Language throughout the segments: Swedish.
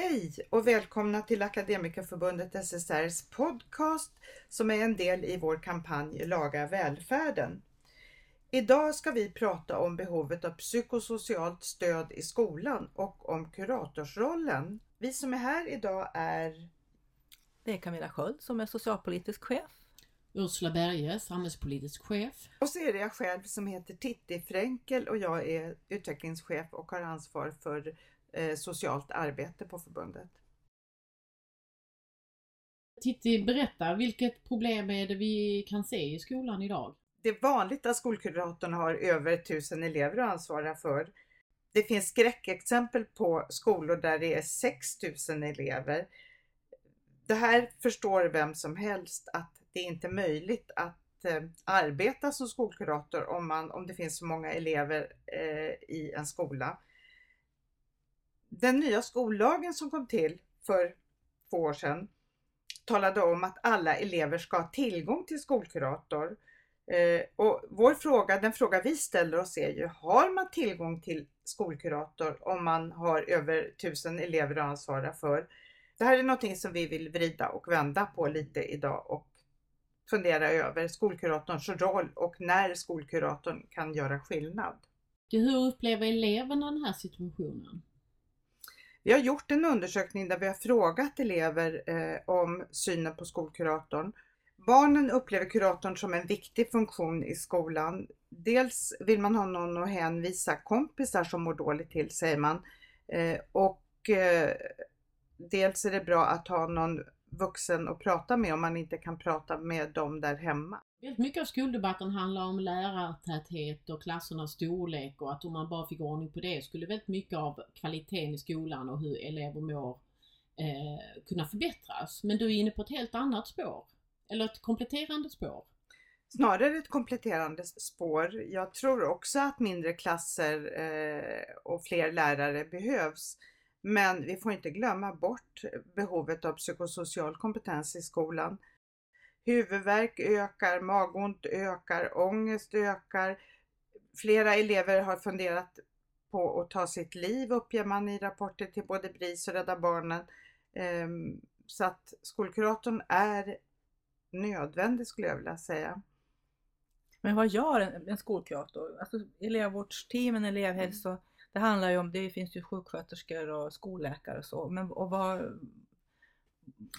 Hej och välkomna till Akademikerförbundet SSRs podcast som är en del i vår kampanj Laga välfärden. Idag ska vi prata om behovet av psykosocialt stöd i skolan och om kuratorsrollen. Vi som är här idag är Det är Camilla Sköld som är socialpolitisk chef. Ursula Berge, samhällspolitisk chef. och så är det jag själv som heter Titti Fränkel och jag är utvecklingschef och har ansvar för socialt arbete på förbundet. Titti, berätta, vilket problem är det vi kan se i skolan idag? Det är vanligt att skolkuratorn har över 1000 elever att ansvara för. Det finns skräckexempel på skolor där det är 6000 elever. Det här förstår vem som helst att det inte är möjligt att eh, arbeta som skolkurator om, man, om det finns så många elever eh, i en skola. Den nya skollagen som kom till för två år sedan talade om att alla elever ska ha tillgång till skolkurator. Eh, och vår fråga, den fråga vi ställer oss är ju, har man tillgång till skolkurator om man har över tusen elever att ansvara för? Det här är någonting som vi vill vrida och vända på lite idag och fundera över skolkuratorns roll och när skolkuratorn kan göra skillnad. Hur upplever eleverna den här situationen? Vi har gjort en undersökning där vi har frågat elever eh, om synen på skolkuratorn. Barnen upplever kuratorn som en viktig funktion i skolan. Dels vill man ha någon att hänvisa kompisar som mår dåligt till, säger man. Eh, och eh, dels är det bra att ha någon vuxen att prata med om man inte kan prata med dem där hemma. Väldigt mycket av skoldebatten handlar om lärartäthet och klassernas storlek och att om man bara fick ordning på det skulle väldigt mycket av kvaliteten i skolan och hur elever mår eh, kunna förbättras. Men du är inne på ett helt annat spår. Eller ett kompletterande spår. Snarare ett kompletterande spår. Jag tror också att mindre klasser eh, och fler lärare behövs. Men vi får inte glömma bort behovet av psykosocial kompetens i skolan. Huvudvärk ökar, magont ökar, ångest ökar. Flera elever har funderat på att ta sitt liv uppger man i rapporter till både BRIS och Rädda Barnen. Ehm, så att skolkuratorn är nödvändig skulle jag vilja säga. Men vad gör en, en skolkurator? Alltså elevvårdsteamen, elevhälso, det handlar ju om, det finns ju sjuksköterskor och skolläkare och så, men och vad,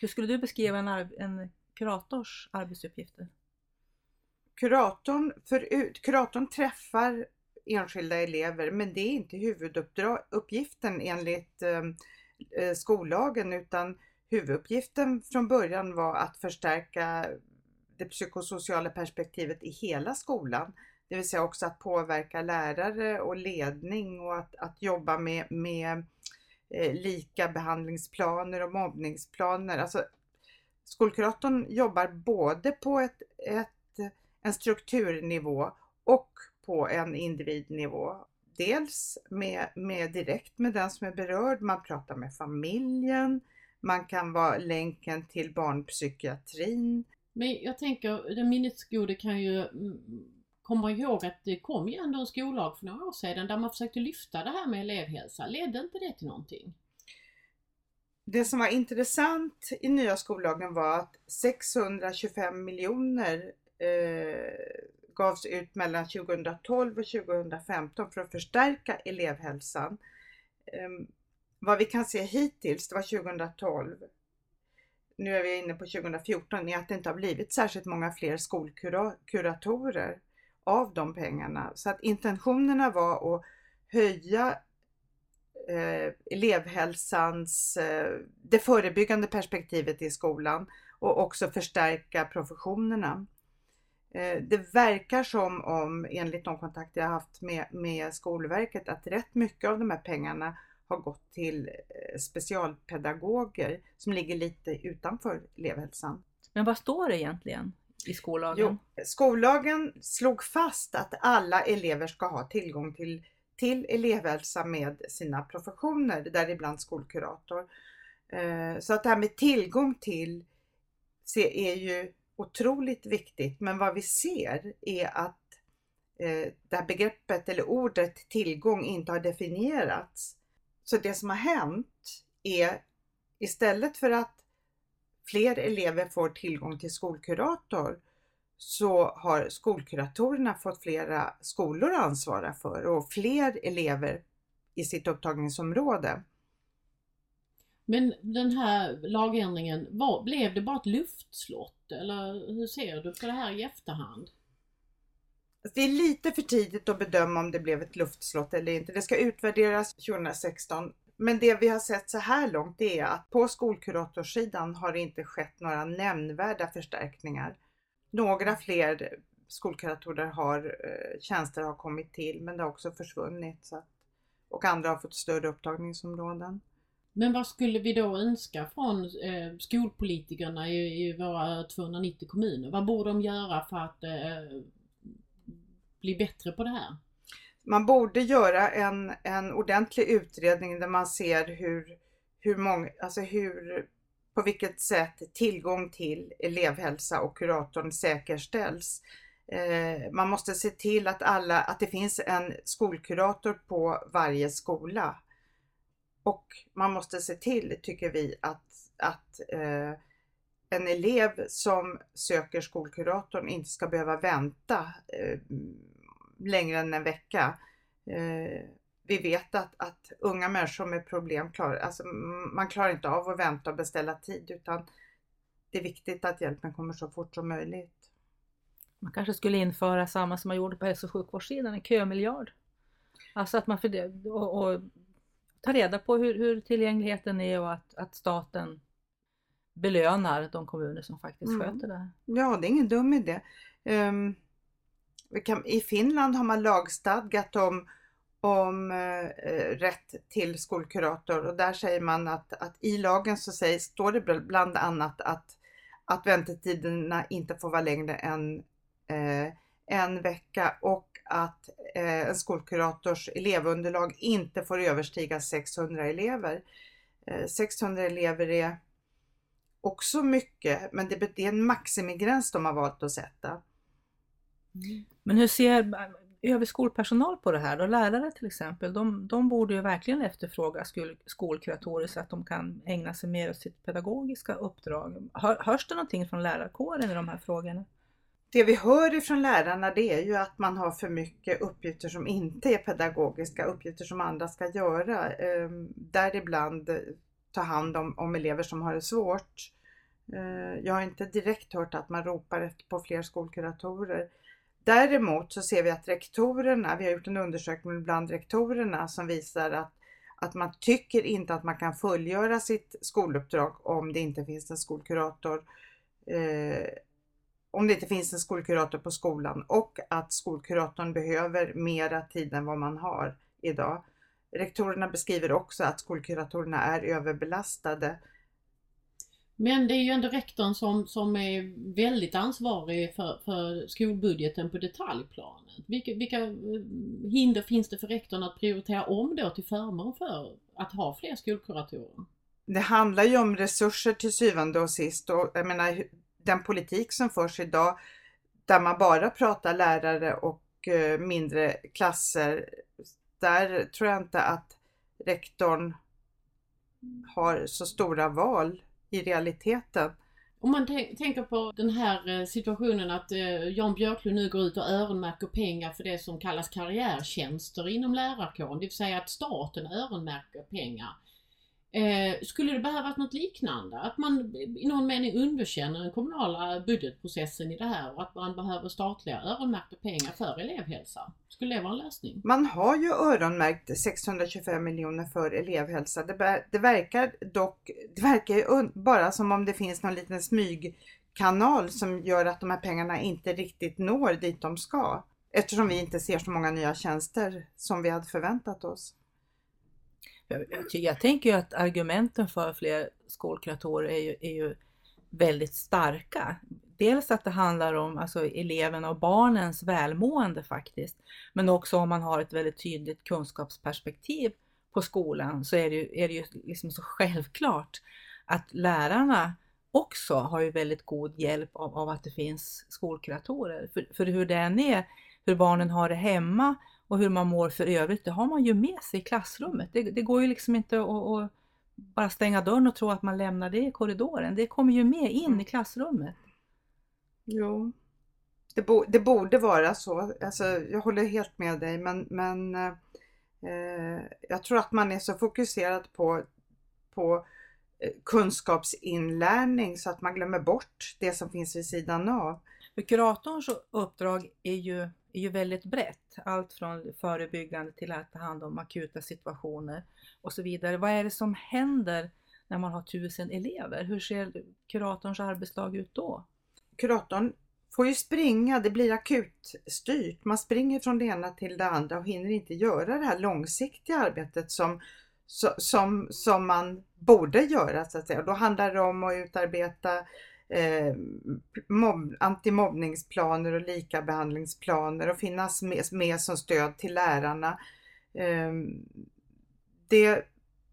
hur skulle du beskriva en, en kurators arbetsuppgifter? Kuratorn, förut, kuratorn träffar enskilda elever men det är inte huvuduppgiften enligt ehm, eh, skollagen utan huvuduppgiften från början var att förstärka det psykosociala perspektivet i hela skolan. Det vill säga också att påverka lärare och ledning och att, att jobba med, med eh, lika behandlingsplaner och mobbningsplaner. Alltså, skolkuratorn jobbar både på ett, ett, en strukturnivå och på en individnivå. Dels med, med direkt med den som är berörd, man pratar med familjen, man kan vara länken till barnpsykiatrin. Men jag tänker, den minnesgode kan ju mm, komma ihåg att det kom ju ändå en skollag för några år sedan där man försökte lyfta det här med elevhälsa. Ledde inte det till någonting? Det som var intressant i nya skollagen var att 625 miljoner eh, gavs ut mellan 2012 och 2015 för att förstärka elevhälsan. Eh, vad vi kan se hittills, det var 2012, nu är vi inne på 2014, är att det inte har blivit särskilt många fler skolkuratorer av de pengarna. Så att intentionerna var att höja eh, elevhälsans, eh, det förebyggande perspektivet i skolan och också förstärka professionerna. Eh, det verkar som om, enligt de kontakter jag haft med, med Skolverket, att rätt mycket av de här pengarna har gått till eh, specialpedagoger som ligger lite utanför elevhälsan. Men vad står det egentligen i skollagen? Jo, skollagen slog fast att alla elever ska ha tillgång till, till elevhälsa med sina professioner, däribland skolkurator. Eh, så att det här med tillgång till är ju otroligt viktigt, men vad vi ser är att eh, det här begreppet eller ordet tillgång inte har definierats. Så det som har hänt är istället för att fler elever får tillgång till skolkurator så har skolkuratorerna fått flera skolor att ansvara för och fler elever i sitt upptagningsområde. Men den här lagändringen, var, blev det bara ett luftslott eller hur ser du på det här i efterhand? Det är lite för tidigt att bedöma om det blev ett luftslott eller inte. Det ska utvärderas 2016. Men det vi har sett så här långt är att på skolkuratorssidan har det inte skett några nämnvärda förstärkningar. Några fler skolkuratorer har, eh, tjänster har kommit till men det har också försvunnit. Så att, och andra har fått större upptagningsområden. Men vad skulle vi då önska från eh, skolpolitikerna i, i, våra 290 kommuner? Vad borde de göra för att eh, bli bättre på det här? Man borde göra en, en ordentlig utredning där man ser hur, hur många, alltså hur, på vilket sätt tillgång till elevhälsa och kuratorn säkerställs. Eh, man måste se till att, alla, att det finns en skolkurator på varje skola. Och man måste se till, tycker vi, att, att eh, en elev som söker skolkuratorn inte ska behöva vänta eh, längre än en vecka. Eh, vi vet att, att unga människor med problem klarar, alltså man klarar inte av att vänta och beställa tid utan det är viktigt att hjälpen kommer så fort som möjligt. Man kanske skulle införa samma som man gjorde på hälso och sjukvårdssidan, en kömiljard. Alltså att man för det, och, och ta reda på hur, hur tillgängligheten är och att, att staten belönar de kommuner som faktiskt mm. sköter det. Ja, det är ingen dum idé. Um, kan, I Finland har man lagstadgat om, om eh, eh, rätt till skolkurator och där säger man att, att i lagen så sägs, står det bland annat att, att väntetiderna inte får vara längre än eh, en vecka och att eh, en skolkurators elevunderlag inte får överstiga 600 elever. Eh, 600 elever är också mycket, men det, det är en maximigräns de har valt att sätta. Mm. Men hur ser eh, övrig skolpersonal på det här då? Lärare till exempel, de, de borde ju verkligen efterfråga skol, skolkuratorer så att de kan ägna sig mer åt sitt pedagogiska uppdrag. Hör, hörs det någonting från lärarkåren i de här frågorna? det vi hör ifrån lärarna det är ju att man har för mycket uppgifter som inte är pedagogiska, uppgifter som andra ska göra. Eh, däribland ta hand om, om elever som har det svårt. Eh, jag har inte direkt hört att man ropar efter på fler skolkuratorer. Däremot så ser vi att rektorerna, vi har gjort en undersökning bland rektorerna som visar att, att man tycker inte att man kan fullgöra sitt skoluppdrag om det inte finns en skolkurator. Eh, om det inte finns en skolkurator på skolan och att skolkuratorn behöver mera tid än vad man har idag. Rektorerna beskriver också att skolkuratorerna är överbelastade. Men det är ju ändå rektorn som, som är väldigt ansvarig för, för skolbudgeten på detaljplanet. Vilka, vilka eh, hinder finns det för rektorn att prioritera om då till förmån för att ha fler skolkuratorer? Det handlar ju om resurser till syvende och sist och jag menar den politik som förs idag där man bara pratar lärare och eh, mindre klasser. Där tror jag inte att rektorn har så stora val i realiteten. Om man tänker på den här eh, situationen att eh, Jan Björklund nu går ut och öronmärker pengar för det som kallas karriärtjänster inom lärarkåren, det vill säga att staten öronmärker pengar. Eh, skulle det behövas något liknande? Att man i någon mening underkänner den kommunala budgetprocessen i det här och att man behöver statliga öronmärkta pengar för elevhälsa? Skulle det vara en lösning? Man har ju öronmärkt 625 miljoner för elevhälsa. Det, det verkar dock det verkar ju bara som om det finns någon liten smygkanal som gör att de här pengarna inte riktigt når dit de ska. Eftersom vi inte ser så många nya tjänster som vi hade förväntat oss. Jag, jag, tänker ju att argumenten för fler skolkuratorer är ju, är ju väldigt starka. Dels att det handlar om alltså, eleverna och barnens välmående faktiskt. Men också om man har ett väldigt tydligt kunskapsperspektiv på skolan så är det ju, är det ju liksom så självklart att lärarna också har ju väldigt god hjälp av, av att det finns skolkuratorer. För, för hur det än är, hur barnen har det hemma och hur man mår för övrigt, det har man ju med sig i klassrummet. Det, det går ju liksom inte att, att bara stänga dörren och tro att man lämnar det i korridoren. Det kommer ju med in i klassrummet. Jo, det, bo, det borde vara så. Alltså, jag håller helt med dig men, men eh, jag tror att man är så fokuserad på, på eh, kunskapsinlärning så att man glömmer bort det som finns vid sidan av. För kuratorns uppdrag är ju, är ju väldigt brett. Allt från förebyggande till att ta hand om akuta situationer och så vidare. Vad är det som händer när man har tusen elever? Hur ser kuratorns arbetsdag ut då? Kuratorn får ju springa, det blir akutstyrt. Man springer från det ena till det andra och hinner inte göra det här långsiktiga arbetet som, som, som man borde göra. Så att säga. Och då handlar det om att utarbeta eh, mobb, antimobbningsplaner och likabehandlingsplaner och finnas med, med som stöd till lärarna. Eh, det,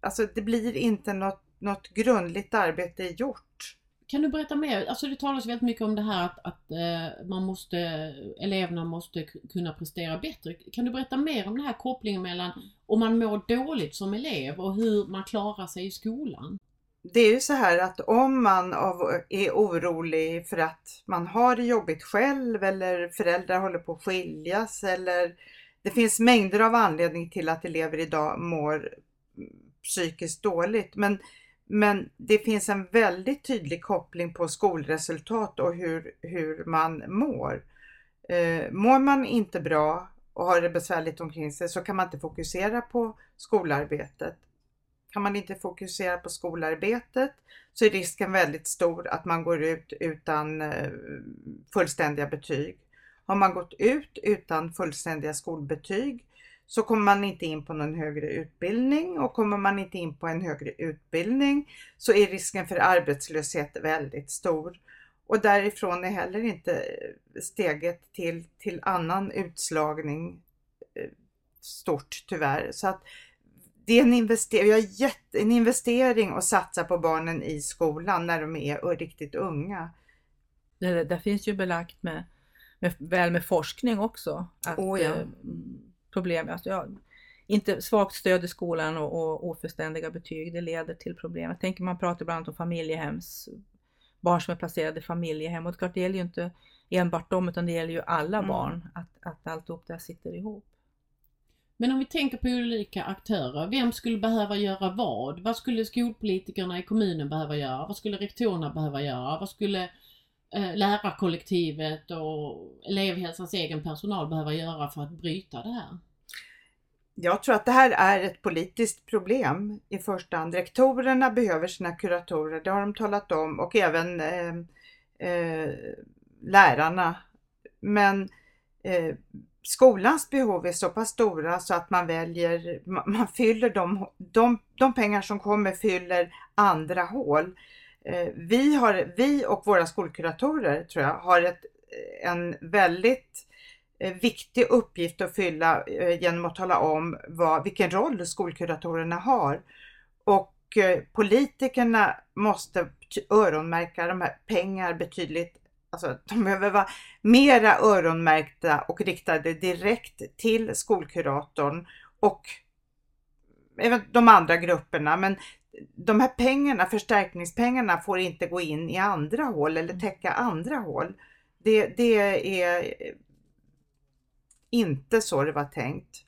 alltså det blir inte något, något grundligt arbete gjort kan du berätta mer? Alltså det talas väldigt mycket om det här att, att eh, man måste, eleverna måste kunna prestera bättre. Kan du berätta mer om den här kopplingen mellan om man mår dåligt som elev och hur man klarar sig i skolan? Det är ju så här att om man är orolig för att man har det jobbigt själv eller föräldrar håller på att skiljas eller det finns mängder av anledning till att elever idag mår mm, psykiskt dåligt. Men men det finns en väldigt tydlig koppling på skolresultat och hur, hur man mår. Eh, mår man inte bra och har det besvärligt omkring sig så kan man inte fokusera på skolarbetet. Kan man inte fokusera på skolarbetet så är risken väldigt stor att man går ut utan eh, fullständiga betyg. Har man gått ut utan fullständiga skolbetyg så kommer man inte in på någon högre utbildning och kommer man inte in på en högre utbildning så är risken för arbetslöshet väldigt stor. Och därifrån är heller inte eh, steget till, till annan utslagning eh, stort tyvärr. Så att det är en investering, jag gett, en investering att satsa på barnen i skolan när de är riktigt unga. Det, det finns ju belagt med, med, väl med forskning också. Att, oh ja. eh, problem. Alltså, ja, inte svagt stöd i skolan och, och ofullständiga betyg, det leder till problem. Jag tänker man pratar bland annat om familjehems, barn som är placerade i familjehem och det, klart, det gäller ju inte enbart dem utan det gäller ju alla mm. barn att, att alltihop det sitter ihop. Men om vi tänker på olika aktörer, vem skulle behöva göra vad? Vad skulle skolpolitikerna i kommunen behöva göra? Vad skulle rektorerna behöva göra? Vad skulle eh, lärarkollektivet och elevhälsans egen personal behöva göra för att bryta det här? Jag tror att det här är ett politiskt problem i första hand. Rektorerna behöver sina kuratorer, det har de talat om och även eh, eh, lärarna. Men eh, skolans behov är så pass stora så att man väljer, man, fyller de, de, de pengar som kommer fyller andra hål. Eh, vi, har, vi och våra skolkuratorer tror jag har ett, en väldigt eh, viktig uppgift att fylla eh, genom att tala om vad, vilken roll skolkuratorerna har. Och politikerna måste öronmärka de här pengar betydligt Alltså, de behöver vara mera öronmärkta och riktade direkt till skolkuratorn och även de andra grupperna. Men de här pengarna, förstärkningspengarna, får inte gå in i andra hål eller täcka andra hål. Det, det är inte så det var tänkt.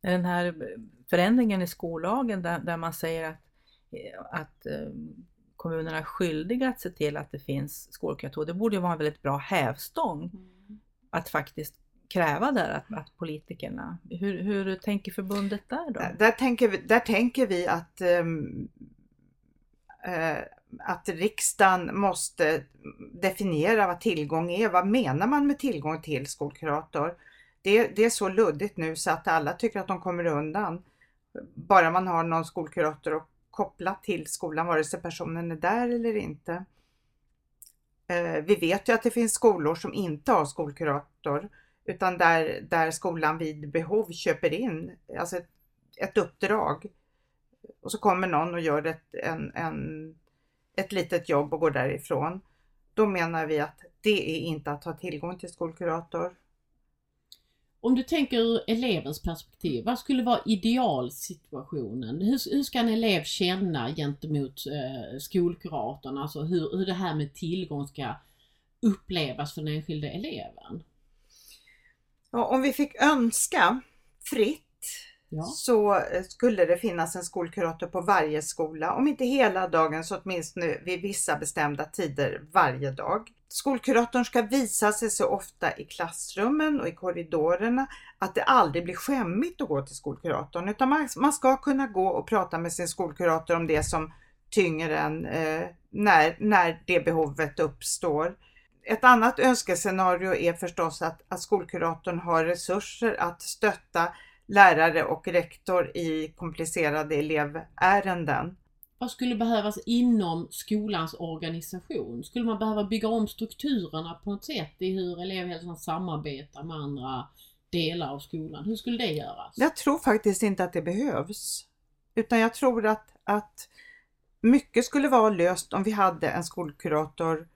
Den här förändringen i skollagen där, där man säger att, att eh, kommunerna skyldiga att se till att det finns skolkuratorer, det borde vara en väldigt bra hävstång mm. att faktiskt kräva där att, att politikerna, hur, hur tänker förbundet där då? Där tänker vi, där tänker vi att um, uh, att riksdagen måste definiera vad tillgång är. Vad menar man med tillgång till skolkurator? det, det är så luddigt nu så att alla tycker att de kommer undan. Bara man har någon skolkurator att kopplat till skolan, vare sig personen är där eller inte. Eh, vi vet ju att det finns skolor som inte har skolkurator utan där, där skolan vid behov köper in alltså ett, ett uppdrag. Och så kommer någon och gör ett, en, en, ett litet jobb och går därifrån. Då menar vi att det är inte att ha tillgång till skolkurator. Om du tänker ur elevens perspektiv, vad skulle vara idealsituationen? Hur, hur ska en elev känna gentemot eh, skolkuratorn? Alltså hur, hur det här med tillgång ska upplevas för den enskilde eleven? Ja, om vi fick önska fritt Ja. så eh, skulle det finnas en skolkurator på varje skola. Om inte hela dagen så åtminstone vid vissa bestämda tider varje dag. Skolkuratorn ska visa sig så ofta i klassrummen och i korridorerna att det aldrig blir skämmigt att gå till skolkuratorn utan man, man ska kunna gå och prata med sin skolkurator om det som tynger en eh, när, när det behovet uppstår. Ett annat önskescenario är förstås att, att skolkuratorn har resurser att stötta lärare och rektor i komplicerade elevärenden. Vad skulle behövas inom skolans organisation? Skulle man behöva bygga om strukturerna på något sätt i hur elevhälsan samarbetar med andra delar av skolan? Hur skulle det göras? Jag tror faktiskt inte att det behövs. Utan jag tror att, att mycket skulle vara löst om vi hade en skolkurator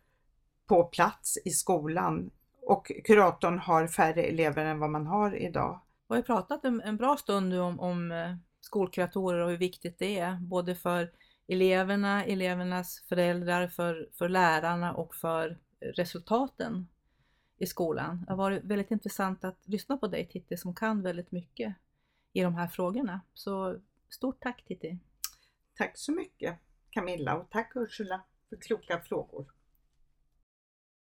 på plats i skolan och kuratorn har färre elever än vad man har idag. Vi har ju pratat en, en bra stund nu om, om eh, skolkuratorer och hur viktigt det är, både för eleverna, elevernas föräldrar, för, för lärarna och för resultaten i skolan. Det har varit väldigt intressant att lyssna på dig Titti som kan väldigt mycket i de här frågorna. Så stort tack Titti! Tack så mycket Camilla och tack Ursula för kloka frågor.